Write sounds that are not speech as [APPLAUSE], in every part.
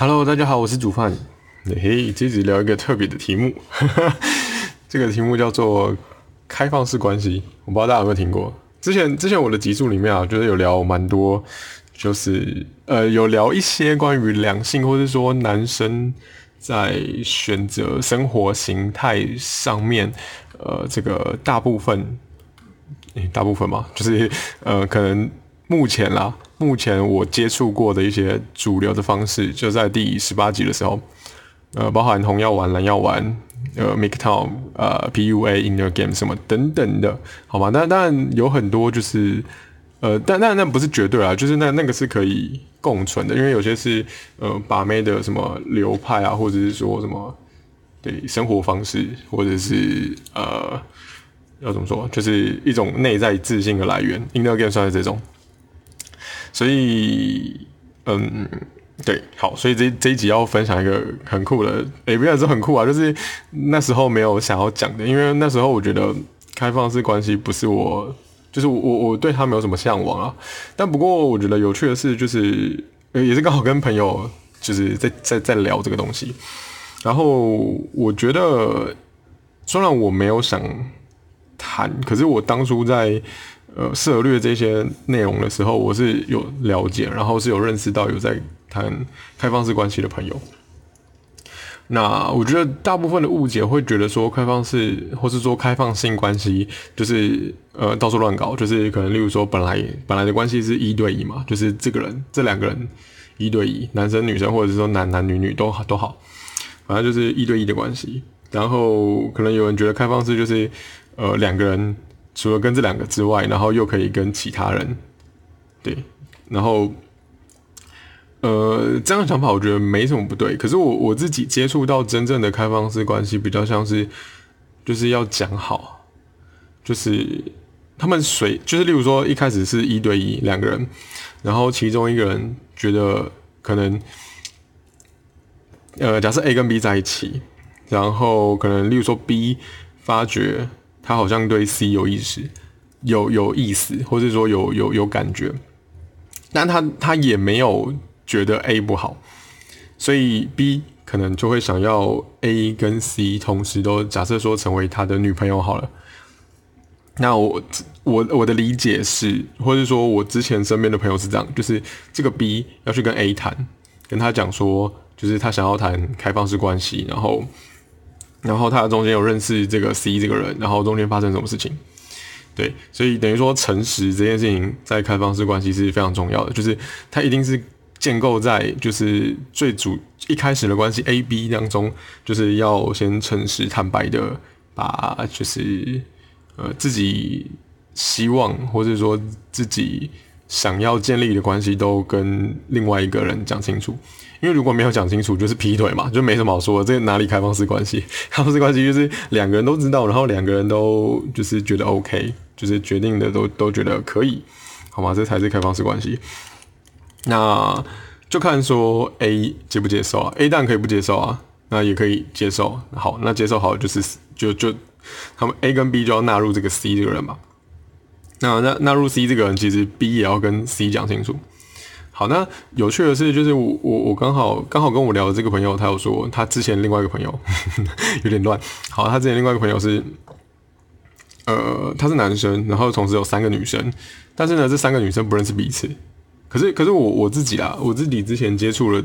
Hello，大家好，我是煮饭。嘿，这集聊一个特别的题目，[LAUGHS] 这个题目叫做开放式关系。我不知道大家有没有听过。之前之前我的集数里面啊，就是有聊蛮多，就是呃有聊一些关于两性，或者说男生在选择生活形态上面，呃，这个大部分，大部分嘛，就是呃可能目前啦，目前我接触过的一些主流的方式，就在第十八集的时候。呃，包含红药丸、蓝药丸，呃，Make Town，呃，PUA Inner game 什么等等的，好吧？那当然有很多就是，呃，但但那不是绝对啊，就是那那个是可以共存的，因为有些是呃把妹的什么流派啊，或者是说什么对生活方式，或者是呃要怎么说，就是一种内在自信的来源，Inner game 算是这种，所以嗯。对，好，所以这这一集要分享一个很酷的，也不是很酷啊，就是那时候没有想要讲的，因为那时候我觉得开放式关系不是我，就是我我我对他没有什么向往啊。但不过我觉得有趣的是，就是也是刚好跟朋友就是在在在聊这个东西，然后我觉得虽然我没有想谈，可是我当初在呃涉略这些内容的时候，我是有了解，然后是有认识到有在。谈开放式关系的朋友，那我觉得大部分的误解会觉得说开放式或是说开放性关系就是呃到处乱搞，就是可能例如说本来本来的关系是一对一嘛，就是这个人这两个人一对一，男生女生或者是说男男女女都好都好，反正就是一对一的关系。然后可能有人觉得开放式就是呃两个人除了跟这两个之外，然后又可以跟其他人，对，然后。呃，这样的想法我觉得没什么不对。可是我我自己接触到真正的开放式关系，比较像是就是要讲好，就是他们谁就是例如说一开始是一对一两个人，然后其中一个人觉得可能，呃，假设 A 跟 B 在一起，然后可能例如说 B 发觉他好像对 C 有意思，有有意思，或者说有有有感觉，但他他也没有。觉得 A 不好，所以 B 可能就会想要 A 跟 C 同时都假设说成为他的女朋友好了。那我我我的理解是，或者说我之前身边的朋友是这样，就是这个 B 要去跟 A 谈，跟他讲说，就是他想要谈开放式关系，然后然后他中间有认识这个 C 这个人，然后中间发生什么事情。对，所以等于说诚实这件事情在开放式关系是非常重要的，就是他一定是。建构在就是最主一开始的关系 A B 当中，就是要先诚实坦白的把就是呃自己希望或者说自己想要建立的关系都跟另外一个人讲清楚，因为如果没有讲清楚，就是劈腿嘛，就没什么好说。这哪里开放式关系？[LAUGHS] 开放式关系就是两个人都知道，然后两个人都就是觉得 OK，就是决定的都都觉得可以，好吗？这才是开放式关系。那就看说 A 接不接受啊？A 当可以不接受啊，那也可以接受。好，那接受好就是就就他们 A 跟 B 就要纳入这个 C 这个人嘛。那那纳入 C 这个人，其实 B 也要跟 C 讲清楚。好，那有趣的是，就是我我我刚好刚好跟我聊的这个朋友，他有说他之前另外一个朋友有点乱。好，他之前另外一个朋友是呃他是男生，然后同时有三个女生，但是呢这三个女生不认识彼此。可是，可是我我自己啊，我自己之前接触了，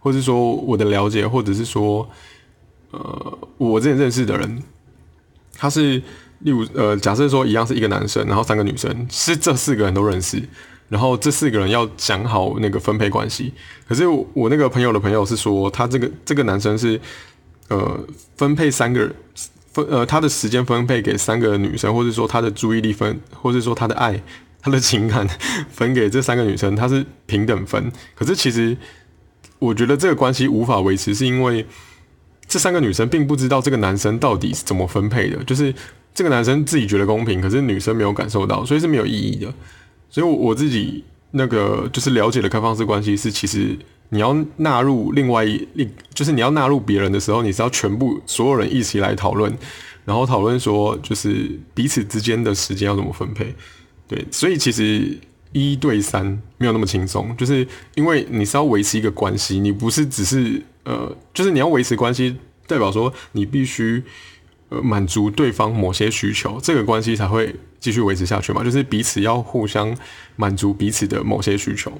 或是说我的了解，或者是说，呃，我之前认识的人，他是例如呃，假设说一样是一个男生，然后三个女生，是这四个人都认识，然后这四个人要讲好那个分配关系。可是我那个朋友的朋友是说，他这个这个男生是呃分配三个分呃他的时间分配给三个女生，或者说他的注意力分，或者说他的爱。他的情感 [LAUGHS] 分给这三个女生，他是平等分。可是其实，我觉得这个关系无法维持，是因为这三个女生并不知道这个男生到底是怎么分配的。就是这个男生自己觉得公平，可是女生没有感受到，所以是没有意义的。所以，我我自己那个就是了解的开放式关系是，其实你要纳入另外一，就是你要纳入别人的时候，你是要全部所有人一起来讨论，然后讨论说，就是彼此之间的时间要怎么分配。对，所以其实一对三没有那么轻松，就是因为你是要维持一个关系，你不是只是呃，就是你要维持关系，代表说你必须呃满足对方某些需求，这个关系才会继续维持下去嘛，就是彼此要互相满足彼此的某些需求。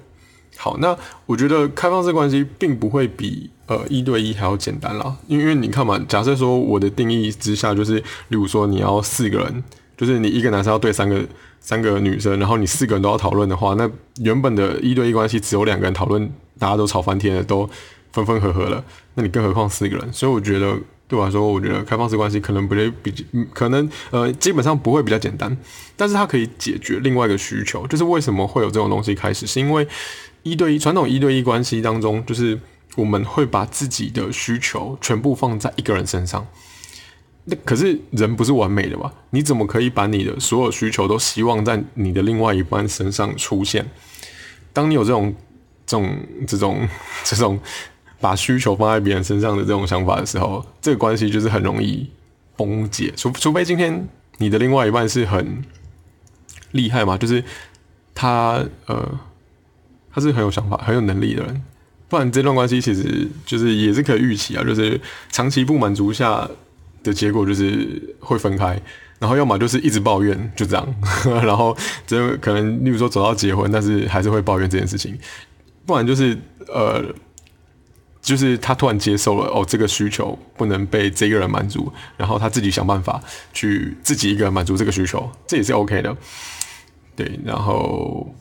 好，那我觉得开放式关系并不会比呃一对一还要简单啦，因为你看嘛，假设说我的定义之下就是，例如说你要四个人，就是你一个男生要对三个三个女生，然后你四个人都要讨论的话，那原本的一对一关系只有两个人讨论，大家都吵翻天了，都分分合合了，那你更何况四个人？所以我觉得对我来说，我觉得开放式关系可能不会比，可能呃基本上不会比较简单，但是它可以解决另外一个需求，就是为什么会有这种东西开始，是因为。一对一传统一对一关系当中，就是我们会把自己的需求全部放在一个人身上。那可是人不是完美的吧？你怎么可以把你的所有需求都希望在你的另外一半身上出现？当你有这种、这种、这种、[LAUGHS] 这种把需求放在别人身上的这种想法的时候，这个关系就是很容易崩解。除除非今天你的另外一半是很厉害嘛，就是他呃。他是很有想法、很有能力的人，不然这段关系其实就是也是可以预期啊，就是长期不满足下的结果就是会分开，然后要么就是一直抱怨，就这样，[LAUGHS] 然后这可能例如说走到结婚，但是还是会抱怨这件事情，不然就是呃，就是他突然接受了哦，这个需求不能被这个人满足，然后他自己想办法去自己一个人满足这个需求，这也是 OK 的，对，然后。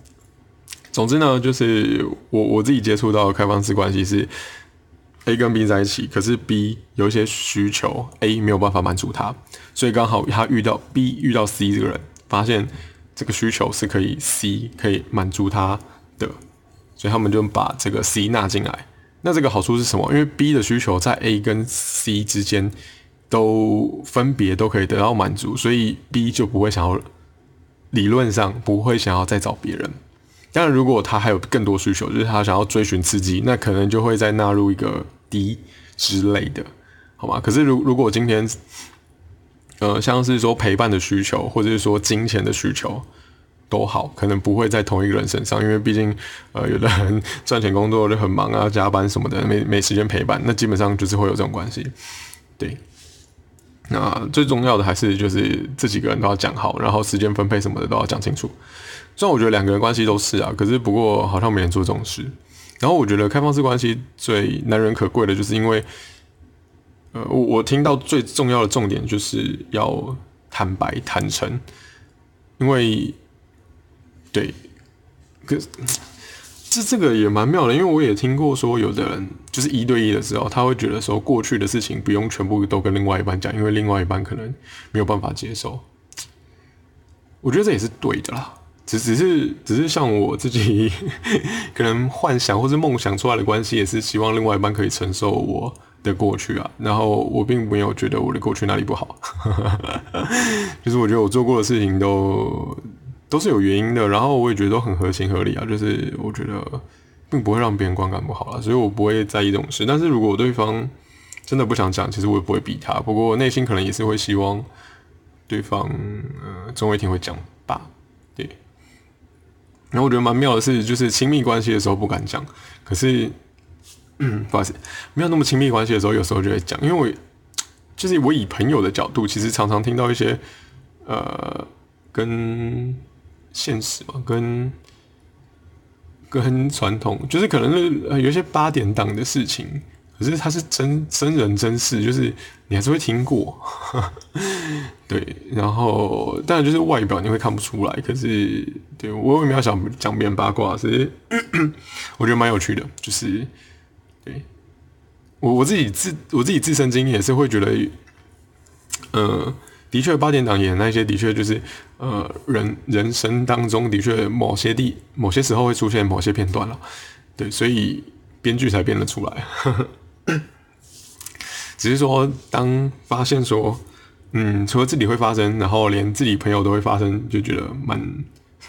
总之呢，就是我我自己接触到的开放式关系是 A 跟 B 在一起，可是 B 有一些需求 A 没有办法满足他，所以刚好他遇到 B 遇到 C 这个人，发现这个需求是可以 C 可以满足他的，所以他们就把这个 C 纳进来。那这个好处是什么？因为 B 的需求在 A 跟 C 之间都分别都可以得到满足，所以 B 就不会想要理论上不会想要再找别人。当然，如果他还有更多需求，就是他想要追寻刺激，那可能就会再纳入一个 D 之类的，好吗？可是，如如果今天，呃，像是说陪伴的需求，或者是说金钱的需求都好，可能不会在同一个人身上，因为毕竟，呃，有的人赚钱工作就很忙啊，加班什么的，没没时间陪伴，那基本上就是会有这种关系，对。那最重要的还是就是这几个人都要讲好，然后时间分配什么的都要讲清楚。虽然我觉得两个人关系都是啊，可是不过好像没人做这种事。然后我觉得开放式关系最难人可贵的就是因为，呃，我我听到最重要的重点就是要坦白坦诚，因为对，可是这这个也蛮妙的，因为我也听过说有的人就是一对一的时候，他会觉得说过去的事情不用全部都跟另外一半讲，因为另外一半可能没有办法接受。我觉得这也是对的啦。只只是只是像我自己 [LAUGHS] 可能幻想或是梦想出来的关系，也是希望另外一半可以承受我的过去啊。然后我并没有觉得我的过去哪里不好，[LAUGHS] 就是我觉得我做过的事情都都是有原因的。然后我也觉得都很合情合理啊。就是我觉得并不会让别人观感不好了，所以我不会在意这种事。但是如果对方真的不想讲，其实我也不会逼他。不过内心可能也是会希望对方呃总有一天会讲吧。对。然后我觉得蛮妙的是，就是亲密关系的时候不敢讲，可是，嗯不好意思，没有那么亲密关系的时候，有时候就会讲。因为我就是我以朋友的角度，其实常常听到一些呃，跟现实嘛，跟跟传统，就是可能是有一些八点档的事情。可是他是真真人真事，就是你还是会听过，[LAUGHS] 对，然后当然就是外表你会看不出来，可是对我为什么要想讲别人八卦？是 [COUGHS] 我觉得蛮有趣的，就是对我我自己自我自己自身经历也是会觉得，呃，的确八点档演那些的确就是呃人人生当中的确某些地某些时候会出现某些片段了，对，所以编剧才编得出来。[LAUGHS] 只是说，当发现说，嗯，除了自己会发生，然后连自己朋友都会发生，就觉得蛮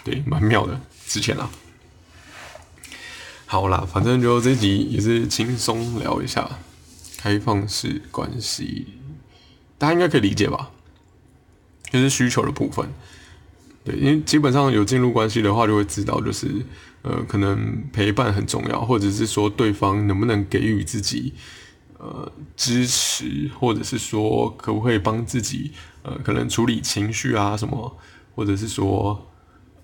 对，蛮妙的。之前啊，好啦，反正就这集也是轻松聊一下开放式关系，大家应该可以理解吧？就是需求的部分。对，因为基本上有进入关系的话，就会知道，就是呃，可能陪伴很重要，或者是说对方能不能给予自己呃支持，或者是说可不可以帮自己呃可能处理情绪啊什么，或者是说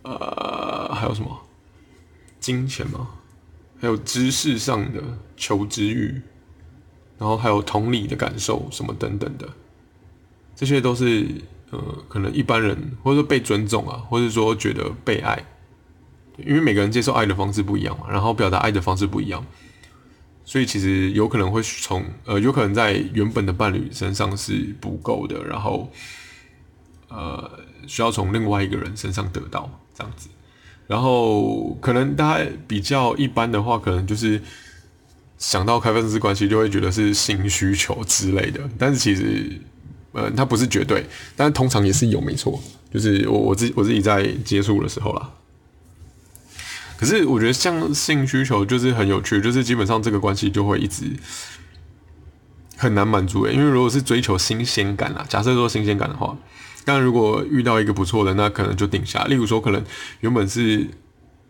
呃还有什么金钱吗？还有知识上的求知欲，然后还有同理的感受什么等等的，这些都是。呃，可能一般人或者说被尊重啊，或者说觉得被爱，因为每个人接受爱的方式不一样嘛，然后表达爱的方式不一样，所以其实有可能会从呃，有可能在原本的伴侣身上是不够的，然后呃，需要从另外一个人身上得到这样子，然后可能大家比较一般的话，可能就是想到开放式关系就会觉得是性需求之类的，但是其实。呃，它不是绝对，但通常也是有，没错。就是我我自我自己在接触的时候啦。可是我觉得像性需求就是很有趣，就是基本上这个关系就会一直很难满足诶。因为如果是追求新鲜感啊，假设说新鲜感的话，但如果遇到一个不错的，那可能就定下。例如说，可能原本是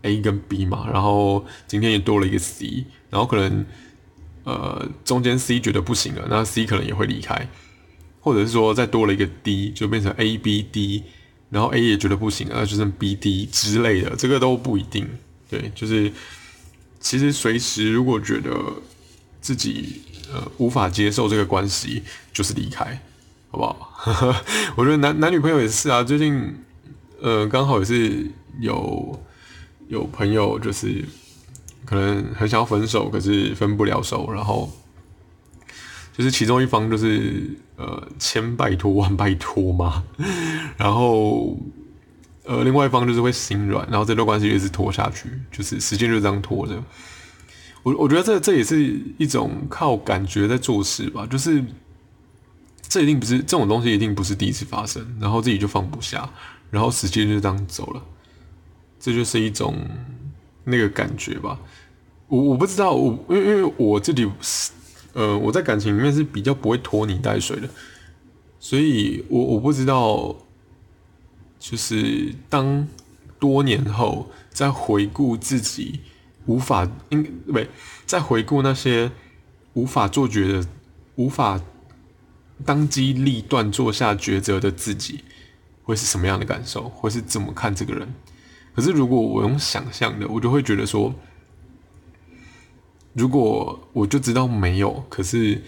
A 跟 B 嘛，然后今天也多了一个 C，然后可能呃中间 C 觉得不行了，那 C 可能也会离开。或者是说再多了一个 D，就变成 A B D，然后 A 也觉得不行，那就剩 B D 之类的，这个都不一定。对，就是其实随时如果觉得自己呃无法接受这个关系，就是离开，好不好？[LAUGHS] 我觉得男男女朋友也是啊，最近呃刚好也是有有朋友就是可能很想要分手，可是分不了手，然后。就是其中一方就是呃千拜托万拜托嘛，[LAUGHS] 然后呃另外一方就是会心软，然后这段关系一直拖下去，就是时间就这样拖着。我我觉得这这也是一种靠感觉在做事吧，就是这一定不是这种东西，一定不是第一次发生，然后自己就放不下，然后时间就这样走了，这就是一种那个感觉吧。我我不知道，我因为因为我自己。呃，我在感情里面是比较不会拖泥带水的，所以我我不知道，就是当多年后再回顾自己无法应不对，再回顾那些无法做决的、无法当机立断做下抉择的自己，会是什么样的感受，会是怎么看这个人？可是如果我用想象的，我就会觉得说。如果我就知道没有，可是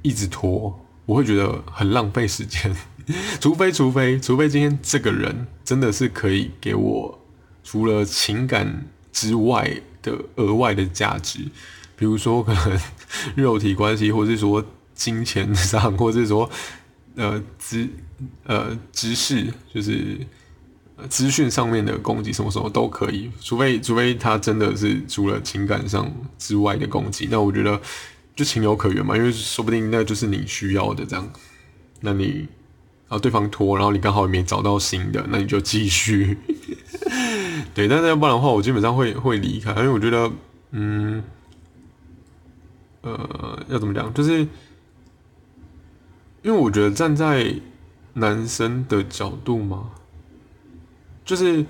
一直拖，我会觉得很浪费时间。[LAUGHS] 除非，除非，除非今天这个人真的是可以给我除了情感之外的额外的价值，比如说可能肉体关系，或是说金钱上，或者是说呃知呃知识，就是。资讯上面的攻击，什么什么都可以，除非除非他真的是除了情感上之外的攻击，那我觉得就情有可原嘛，因为说不定那就是你需要的这样。那你啊，对方拖，然后你刚好也没找到新的，那你就继续。[LAUGHS] 对，但是要不然的话，我基本上会会离开，因为我觉得，嗯，呃，要怎么讲，就是因为我觉得站在男生的角度嘛。就是，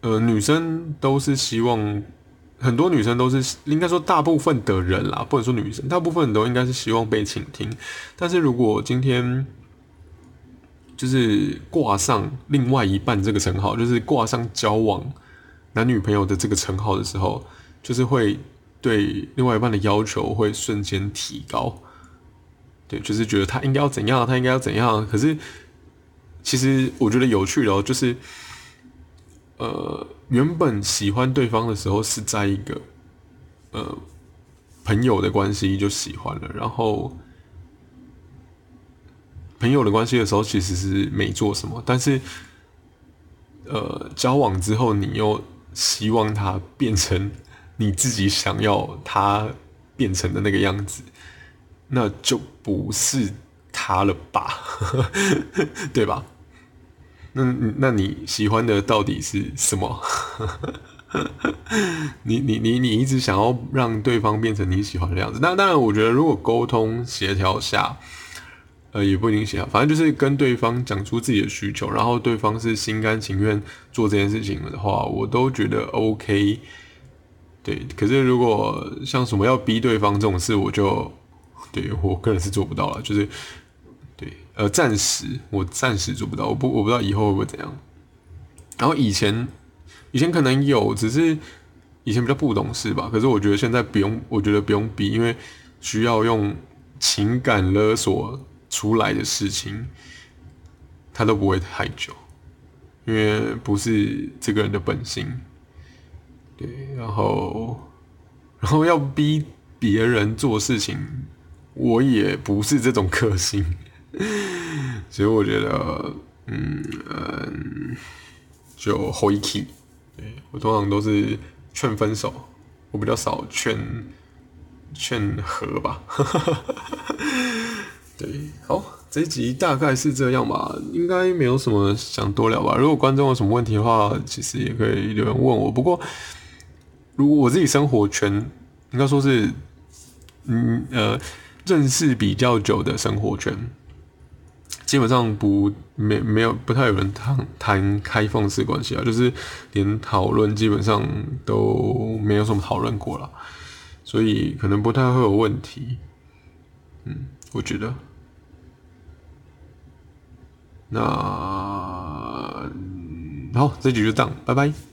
呃，女生都是希望，很多女生都是应该说大部分的人啦，不能说女生，大部分都应该是希望被倾听。但是如果今天就是挂上另外一半这个称号，就是挂上交往男女朋友的这个称号的时候，就是会对另外一半的要求会瞬间提高。对，就是觉得他应该要怎样，他应该要怎样，可是。其实我觉得有趣的哦，就是，呃，原本喜欢对方的时候是在一个，呃，朋友的关系就喜欢了，然后朋友的关系的时候其实是没做什么，但是，呃，交往之后你又希望他变成你自己想要他变成的那个样子，那就不是他了吧，[LAUGHS] 对吧？那那你喜欢的到底是什么？[LAUGHS] 你你你你一直想要让对方变成你喜欢的样子。那当然，我觉得如果沟通协调下，呃，也不一定协调，反正就是跟对方讲出自己的需求，然后对方是心甘情愿做这件事情的话，我都觉得 OK。对，可是如果像什么要逼对方这种事，我就对我个人是做不到了，就是对，呃，暂时我暂时做不到，我不我不知道以后会不会怎样。然后以前以前可能有，只是以前比较不懂事吧。可是我觉得现在不用，我觉得不用逼，因为需要用情感勒索出来的事情，他都不会太久，因为不是这个人的本性。对，然后，然后要逼别人做事情，我也不是这种个性，[LAUGHS] 所以我觉得，嗯嗯，就 hold 一 key，对我通常都是劝分手，我比较少劝劝和吧，[LAUGHS] 对，好，这集大概是这样吧，应该没有什么想多聊吧。如果观众有什么问题的话，其实也可以留言问我，不过。如果我自己生活圈，应该说是，嗯呃，认识比较久的生活圈，基本上不没没有不太有人谈谈开放式关系啊，就是连讨论基本上都没有什么讨论过了，所以可能不太会有问题。嗯，我觉得，那好，这局就这样，拜拜。